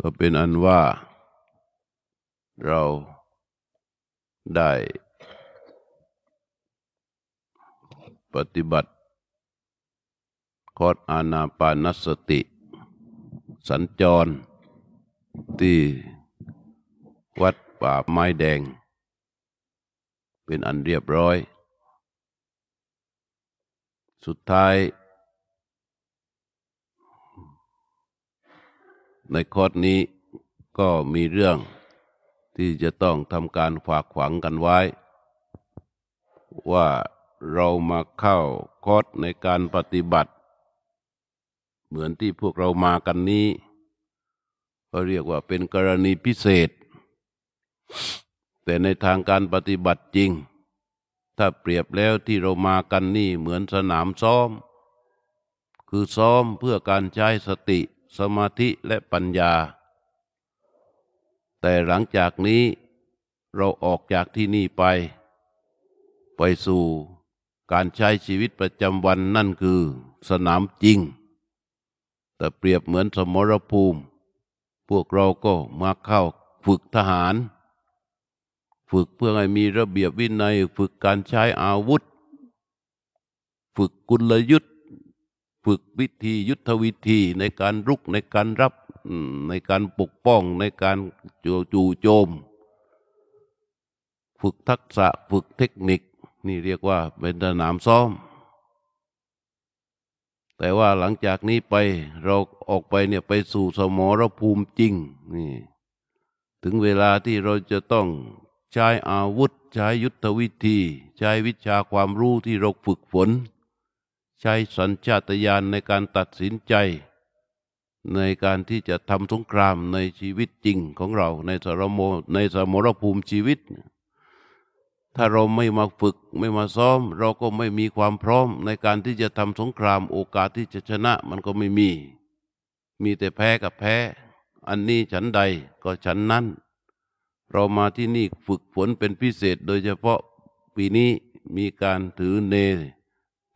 ก็เป็นอันว่าเราได้ปฏิบัติคอดอานาปานสติ สัญจร ที่วัดป่าไม้แดง เป็นอันเรียบร้อย สุดท้าย ในคอร์สนี้ก็มีเรื่องที่จะต้องทำการฝากขวังกันไว้ ว่าเรามาเข้าคอร์สในการปฏิบัติ เหมือนที่พวกเรามากันนี้ก็เรียกว่าเป็นกรณีพิเศษ แต่ในทางการปฏิบัติจริง ถ้าเปรียบแล้วที่เรามากันนี่เหมือนสนามซ้อม คือซ้อมเพื่อการใช้สติ สมาธิและปัญญา แต่หลังจากนี้เราออกจากที่นี่ไป ไปสู่การใช้ชีวิตประจำวันนั่นคือสนามจริง แต่เปรียบเหมือนสมรภูมิ พวกเราก็มาเข้าฝึกทหาร ฝึกเพื่อให้มีระเบียบวินัย ฝึกการใช้อาวุธ ฝึกกุลยุทธ ฝึกวิธียุทธวิธีในการรุกในการรับในการปกป้องในการจู่โจม ฝึกทักษะฝึกเทคนิค นี่เรียกว่าเป็นสนามซ้อม แต่ว่าหลังจากนี้ไปเราออกไปเนี่ยไปสู่สมรภูมิจริงนี่ถึงเวลาที่เราจะต้องใช้อาวุธ ใช้ยุทธวิธี ใช้วิชาความรู้ที่เราฝึกฝน ใช้สัญชาตญาณในการตัดสินใจ ในการที่จะทำสงครามในชีวิตจริงของเราในสรโมในสมรภูมิชีวิต ถ้าเราไม่มาฝึกไม่มาซ้อม เราก็ไม่มีความพร้อมในการที่จะทำสงครามโอกาสที่จะชนะมันก็ไม่มี มีแต่แพ้กับแพ้ อันนี้ฉันใดก็ฉันนั้น เรามาที่นี่ฝึกฝนเป็นพิเศษโดยเฉพาะปีนี้มีการถือเน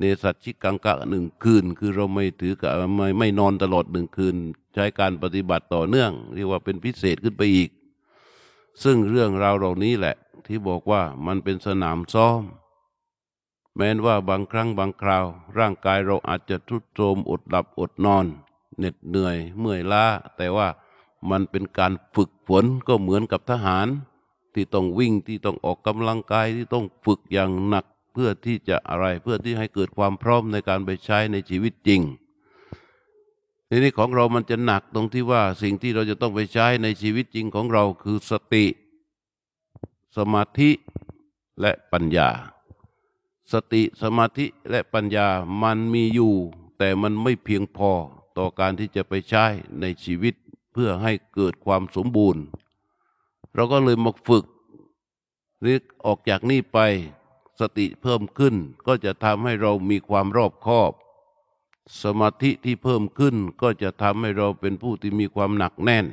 เนสัตชิกังกะหนึ่งคืน คือเราไม่ถือกะไม่ไม่นอนตลอดหนึ่งคืน ใช้การปฏิบัติต่อเนื่อง เรียกว่าเป็นพิเศษขึ้นไปอีก ซึ่งเรื่องราวเหล่านี้แหละ ที่บอกว่ามันเป็นสนามซ้อม แม้นว่าบางครั้งบางคราว ร่างกายเราอาจจะทุดโทรมอดหลับอดนอน เหน็ดเหนื่อยเมื่อยล้า แต่ว่ามันเป็นการฝึกฝนก็เหมือนกับทหาร ที่ต้องวิ่งที่ต้องออกกำลังกายที่ต้องฝึกอย่างหนัก เพื่อที่จะอะไรเพื่อที่ให้เกิดความพร้อมในการไปใช้ในชีวิตจริงทีนี้ของเรามันจะหนักตรงที่ว่าสิ่งที่เราจะต้องไปใช้ในชีวิตจริงของเราคือสติ สมาธิและปัญญา สติสมาธิและปัญญามันมีอยู่ แต่มันไม่เพียงพอต่อการที่จะไปใช้ในชีวิตเพื่อให้เกิดความสมบูรณ์ เราก็เลยมาฝึกหรือออกจากนี่ไป สติเพิ่มขึ้นก็จะทำให้เรามีความรอบคอบ สมาธิที่เพิ่มขึ้นก็จะทำให้เราเป็นผู้ที่มีความหนักแน่น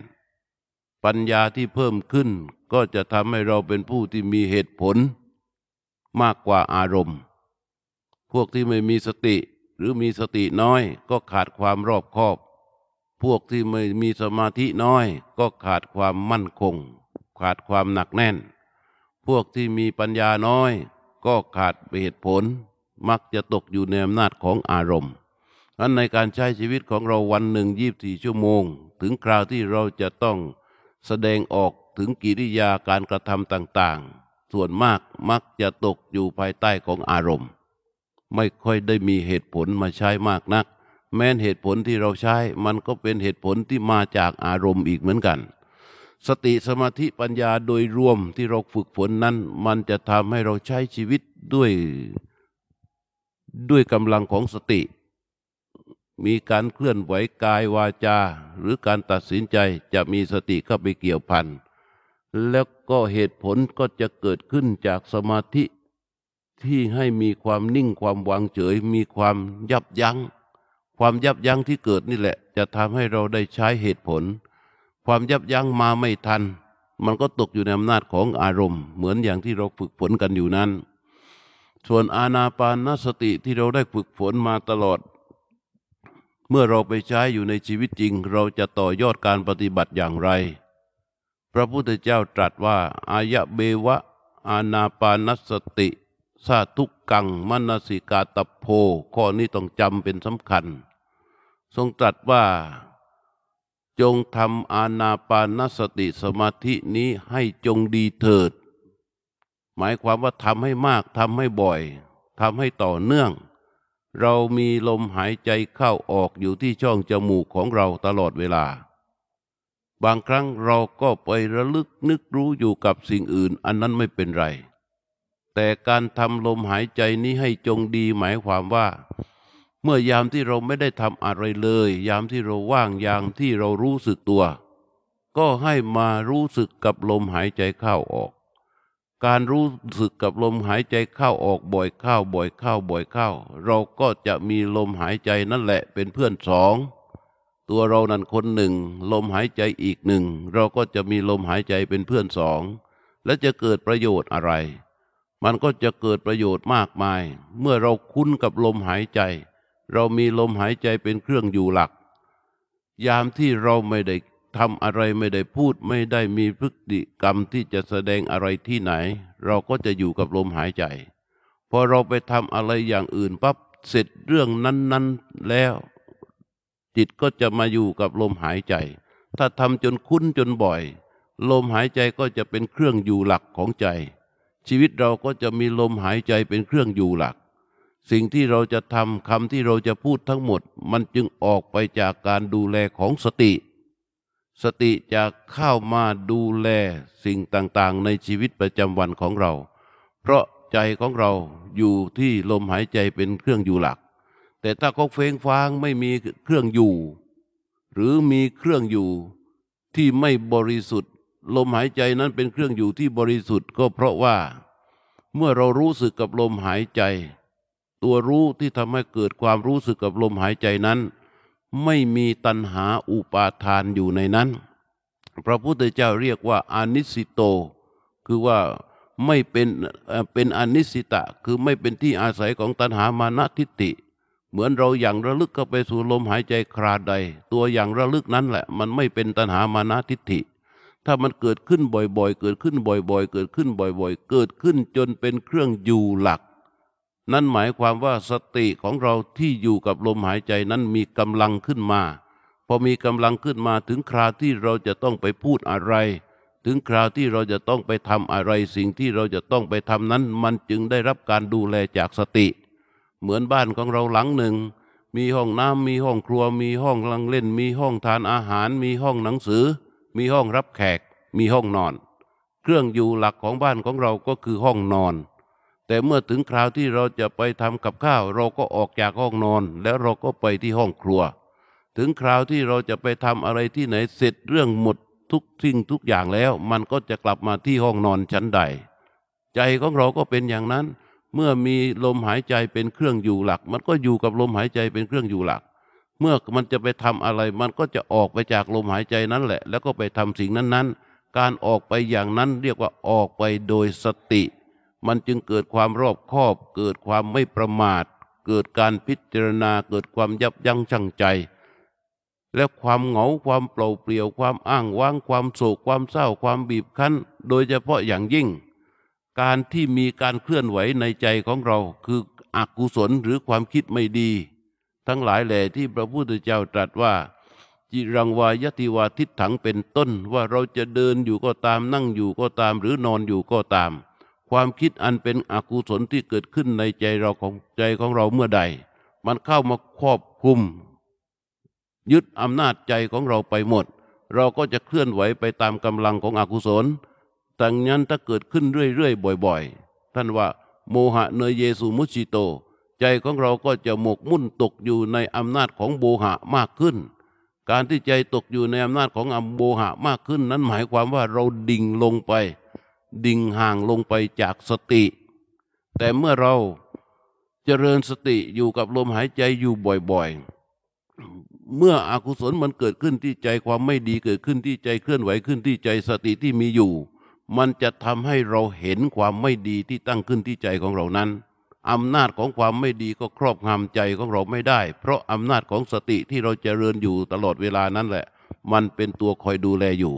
ปัญญาที่เพิ่มขึ้น ก็จะทำให้เราเป็นผู้ที่มีเหตุผล มากกว่าอารมณ์ พวกที่ไม่มีสติหรือมีสติน้อยก็ขาดความรอบคอบ พวกที่ไม่มีสมาธิน้อย ก็ขาดความมั่นคง ขาดความหนักแน่น พวกที่มีปัญญาน้อย ก็ขาดเหตุผล มักจะตกอยู่ในอำนาจของอารมณ์นั้นในการใช้ชีวิตของเราวันหนึ่งยีบสี่ชั่วโมง ถึงคราวที่เราจะต้องแสดงออกถึงกิริยาการกระทำต่างๆ ส่วนมากมักจะตกอยู่ภายใต้ของอารมณ์ ไม่ค่อยได้มีเหตุผลมาใช้มากนัก แม้นเหตุผลที่เราใช้มันก็เป็นเหตุผลที่มาจากอารมณ์อีกเหมือนกัน สติสมาธิปัญญาโดยรวมที่เราฝึกฝนนั้น มันจะทำให้เราใช้ชีวิตด้วยด้วยกำลังของสติ มีการเคลื่อนไหวกายวาจา หรือการตัดสินใจจะมีสติเข้าไปเกี่ยวพันแล้วก็เหตุผลก็จะเกิดขึ้นจากสมาธิ ที่ให้มีความนิ่งความวางเฉย มีความยับยัง้ง ความยับยั้งที่เกิดนี่แหละ จะทำให้เราได้ใช้เหตุผล ความยับยั้งมาไม่ทัน มันก็ตกอยู่ในอำนาจของอารมณ์ เหมือนอย่างที่เราฝึกฝนกันอยู่นั้น ส่วนอาณาปานสติที่เราได้ฝึกฝนมาตลอด เมื่อเราไปใช้อยู่ในชีวิตจริง เราจะต่อยอดการปฏิบัติอย่างไร พระพุทธเจ้าตรัสว่าอายะเบวะ อานาปานสติสาทุกกังมนสิกาตโพข้อนี้ต้องจำเป็นสำคัญ ทรงตรัสว่า จงทำอานาปานสติสมาธินี้ให้จงดีเถิด หมายความว่าทำให้มากทำให้บ่อยทำให้ต่อเนื่อง เรามีลมหายใจเข้าออกอยู่ที่ช่องจมูกของเราตลอดเวลา บางครั้งเราก็ไประลึกนึกรู้อยู่กับสิ่งอื่นอันนั้นไม่เป็นไร แต่การทำลมหายใจนี้ให้จงดีหมายความว่า เมื่อยามที่เราไม่ได้ทำอะไรเลย ยามที่เราว่างยามที่เรารู้สึกตัว ก็ให้มารู้สึกกับลมหายใจเข้าออก การรู้สึกกับลมหายใจเข้าออกบ่อยเข้าบ่อยเข้าบ่อยเข้า เราก็จะมีลมหายใจนั่นแหละเป็นเพื่อนสองตัวเรานั้นคนหนึ่ง ลมหายใจอีกหนึ่ง เราก็จะมีลมหายใจเป็นเพื่อนสอง และจะเกิดประโยชน์อะไร มันก็จะเกิดประโยชน์มากมาย เมื่อเราคุ้นกับลมหายใจ เรามีลมหายใจเป็นเครื่องอยู่หลัก ยามที่เราไม่ได้ทำอะไรไม่ได้พูดไม่ได้มีพฤติกรรมที่จะแสดงอะไรที่ไหน เราก็จะอยู่กับลมหายใจ พอเราไปทำอะไรอย่างอื่นปั๊บเสร็จเรื่องนั้น ๆแล้ว จิตก็จะมาอยู่กับลมหายใจ ถ้าทำจนคุ้นจนบ่อย ลมหายใจก็จะเป็นเครื่องอยู่หลักของใจ ชีวิตเราก็จะมีลมหายใจเป็นเครื่องอยู่หลัก สิ่งที่เราจะทำคำที่เราจะพูดทั้งหมด มันจึงออกไปจากการดูแลของสติ สติจะเข้ามาดูแลสิ่งต่างๆ ในชีวิตประจำวันของเรา เพราะใจของเราอยู่ที่ลมหายใจเป็นเครื่องอยู่หลัก แต่ถ้าเขาเฟ้งฟางไม่มีเครื่องอยู่ หรือมีเครื่องอยู่ที่ไม่บริสุทธิ์ ลมหายใจนั้นเป็นเครื่องอยู่ที่บริสุทธิ์ก็เพราะว่า เมื่อเรารู้สึกกับลมหายใจ ตัวรู้ที่ทำให้เกิดความรู้สึกกับลมหายใจนั้น ไม่มีตัณหาอุปาทานอยู่ในนั้น พระพุทธเจ้าเรียกว่าอนิสิโต คือว่าไม่เป็นเป็นอนิสิตะ คือไม่เป็นที่อาศัยของตัณหามานะทิฏฐิ เหมือนเราอย่างระลึกเข้าไปสู่ลมหายใจคราใด ตัวอย่างระลึกนั้นแหละ มันไม่เป็นตัณหามานะทิฏฐิ ถ้ามันเกิดขึ้นบ่อยๆ เกิดขึ้นบ่อยๆ เกิดขึ้นบ่อยๆ เกิดขึ้นจนเป็นเครื่องอยู่หลัก นั่นหมายความว่าสติของเราที่อยู่กับลมหายใจนั้นมีกำลังขึ้นมา พอมีกำลังขึ้นมาถึงคราวที่เราจะต้องไปพูดอะไร ถึงคราวที่เราจะต้องไปทำอะไร สิ่งที่เราจะต้องไปทำนั้น มันจึงได้รับการดูแลจากสติ เหมือนบ้านของเราหลังหนึ่ง มีห้องน้ำมีห้องครัว มีห้องลังเล่น มีห้องทานอาหาร มีห้องหนังสือ มีห้องรับแขก มีห้องนอน เครื่องอยู่หลักของบ้านของเราก็คือห้องนอน แต่เมื่อถึงคราวที่เราจะไปทำกับข้าว เราก็ออกจากห้องนอน แล้วเราก็ไปที่ห้องครัว ถึงคราวที่เราจะไปทำอะไรที่ไหนเสร็จเรื่องหมดทุกสิ่งทุกอย่างแล้ว มันก็จะกลับมาที่ห้องนอนชั้นใด ใจของเราก็เป็นอย่างนั้น เมื่อมีลมหายใจเป็นเครื่องอยู่หลัก มันก็อยู่กับลมหายใจเป็นเครื่องอยู่หลัก เมื่อมันจะไปทำอะไร มันก็จะออกไปจากลมหายใจนั้นแหละ แล้วก็ไปทำสิ่งนั้นๆ การออกไปอย่างนั้นเรียกว่าออกไปโดยสติ มันจึงเกิดความรอบคอบ เกิดความไม่ประมาท เกิดการพิจารณาเกิดความยับยั้งชั่งใจ และความเหงาความเปล่าเปลี่ยวความอ้างว้างความโศกความเศร้าความบีบคั้น โดยเฉพาะอย่างยิ่ง การที่มีการเคลื่อนไหวในใจของเราคืออกุศลหรือความคิดไม่ดี ทั้งหลายแหล่ที่พระพุทธเจ้าตรัสว่าจิรังวายติวาทิฏถังเป็นต้นว่าเราจะเดินอยู่ก็ตามนั่งอยู่ก็ตามหรือนอนอยู่ก็ตาม ความคิดอันเป็นอกุศลที่เกิดขึ้นในใจเราของใจของเราเมื่อใด มันเข้ามาครอบคุม ยึดอำนาจใจของเราไปหมด เราก็จะเคลื่อนไหวไปตามกำลังของอกุศลแต่นั้นถ้าเกิดขึ้นเรื่อยๆบ่อย ๆ ท่านว่า โมหะเนยเยสุมุชิโต ใจของเราก็จะหมกมุ่นตกอยู่ในอำนาจของโบหะมากขึ้น การที่ใจตกอยู่ในอำนาจของอโบหะมากขึ้น นั้นหมายความว่าเราดิ่งลงไป ดิ่งห่างลงไปจากสติ แต่เมื่อเราเจริญสติอยู่กับลมหายใจอยู่บ่อยๆ เมื่ออกุศลมันเกิดขึ้นที่ใจความไม่ดีเกิดขึ้นที่ใจเคลื่อนไหวขึ้นที่ใจสติที่มีอยู่ มันจะทำให้เราเห็นความไม่ดีที่ตั้งขึ้นที่ใจของเรานั้นอำนาจของความไม่ดีก็ครอบงำใจของเราไม่ได้ เพราะอำนาจของสติที่เราจเจริญอยู่ตลอดเวลานั้นแหละ มันเป็นตัวคอยดูแลอยู่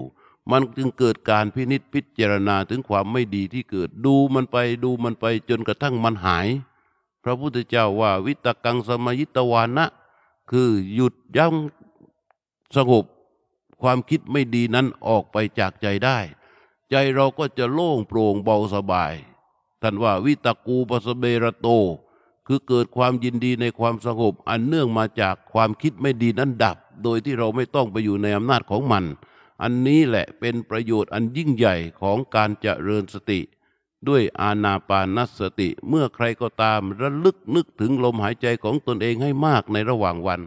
มันจึงเกิดการพินิษพิจารณาถึงความไม่ดีที่เกิดดูมันไปดูมันไปจนกระทั่งมันหาย พระพุทธเจ้าว่าวิตกังสมยิตวานะ คือหยุดยั้งสงบความคิดไม่ดีนั้นออกไปจากใจได้ ใจเราก็จะโล่งโปร่งเบาสบาย ท่านว่าวิตกูปสเบระโต คือเกิดความยินดีในความสงบอันเนื่องมาจากความคิดไม่ดีนั้นดับ โดยที่เราไม่ต้องไปอยู่ในอำนาจของมัน อันนี้แหละเป็นประโยชน์อันยิ่งใหญ่ของการเจริญสติ ด้วยอาณาปานสติ เมื่อใครก็ตามระลึกนึกถึงลมหายใจของตนเองให้มากในระหว่างวัน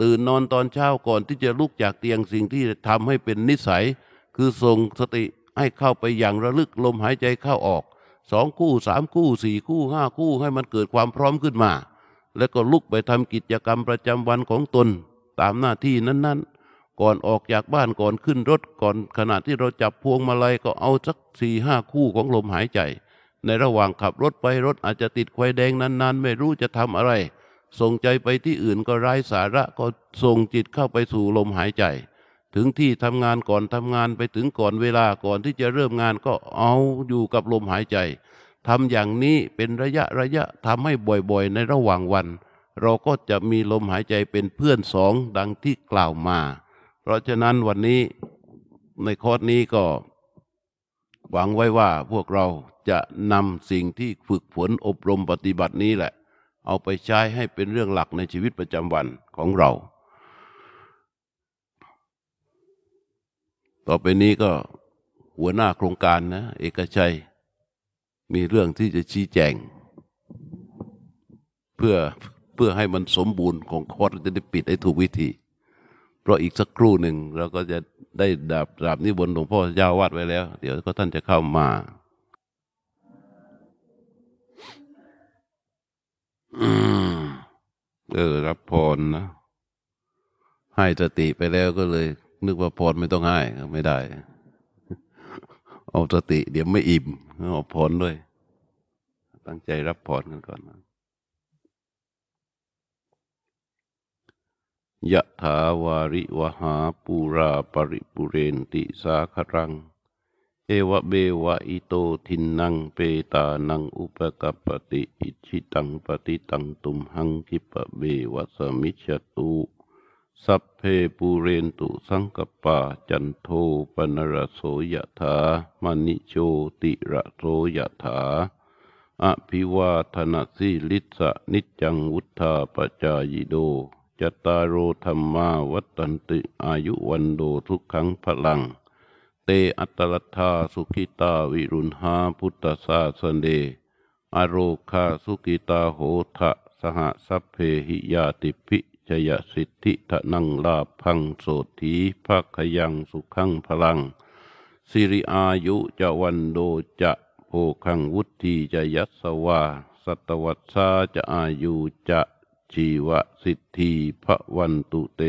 ตื่นนอนตอนเช้าก่อนที่จะลุกจากเตียงสิ่งที่ทำให้เป็นนิสัย คือส่งสติให้เข้าไปอย่างระลึกลมหายใจเข้าออกสองคู่สามคู่สี่คู่ห้าคู่ให้มันเกิดความพร้อมขึ้นมา แล้วก็ลุกไปทำกิจกรรมประจำวันของตน ตามหน้าที่นั้นๆ ก่อนออกจากบ้านก่อนขึ้นรถก่อนขณะที่เราจับพวงมาลัยก็เอาสักสี่ห้าคู่ของลมหายใจ ในระหว่างขับรถไปรถอาจจะติดไฟแดงนานๆ ไม่รู้จะทำอะไร ส่งใจไปที่อื่นก็ไร้สาระก็ส่งจิตเข้าไปสู่ลมหายใจ ถึงที่ทำงานก่อนทำงานไปถึงก่อนเวลาก่อนที่จะเริ่มงานก็เอาอยู่กับลมหายใจทำอย่างนี้เป็นระยะระยะทำให้บ่อยๆ ในระหว่างวัน เราก็จะมีลมหายใจเป็นเพื่อนสองดังที่กล่าวมา เพราะฉะนั้นวันนี้ในคอร์สนี้ก็หวังไว้ว่าพวกเราจะนำสิ่งที่ฝึกฝนอบรมปฏิบัตินี้แหละ เอาไปใช้ให้เป็นเรื่องหลักในชีวิตประจำวันของเรา ต่อไปนี้ก็หัวหน้าโครงการนะ เอกชัย มีเรื่องที่จะชี้แจง เพื่อเพื่อให้มันสมบูรณ์ของคอร์สจะได้ปิดให้ถูกวิธี ราะอีกสักครู่หนึ่งเราก็จะได้ดาบดาบนิบนหลวงพ่อเจ้าวาดไว้แล้ว เดี๋ยวก็ท่านจะเข้ามาเออ รับพรนะ ให้สติไปแล้วก็เลย นึกว่าพรไม่ต้องให้ไม่ได้ เอาสติ เดี๋ยวไม่อิ่มเอาพรด้วย ตั้งใจรับพรกันก่อนนะ ยะถาวาริวหาปูราปริปุเรนติสาครัง เอวะเบวะอิโตทินนังเปตานังอุปกปติอิชิตังปฏิตังตุมหังคิปะเบวะสมิชตุสัพเพปูเรนตุสังกปาจันโทปนรโสยถามณิโชติระโสยถาอภิวาธนาสิลิสะนิจังวุธาปจายโด จตารโรธรรมาวัตันติอายุวันโดทุกขังพลัง เตอัตลธาสุขิตาวิรุณหาพุทธสาสเดอโรคาสุกิตาโหทะสหสัพเพหิยาติภิจยสิทธิทนังลาพังโสถีภาคยังสุขังพลัง สิริอายุจะวันโดจะโพคังวุธีจะยัสวา สัตวัตสาจะอายุจะ ชีวสิทธิพระวันตุเต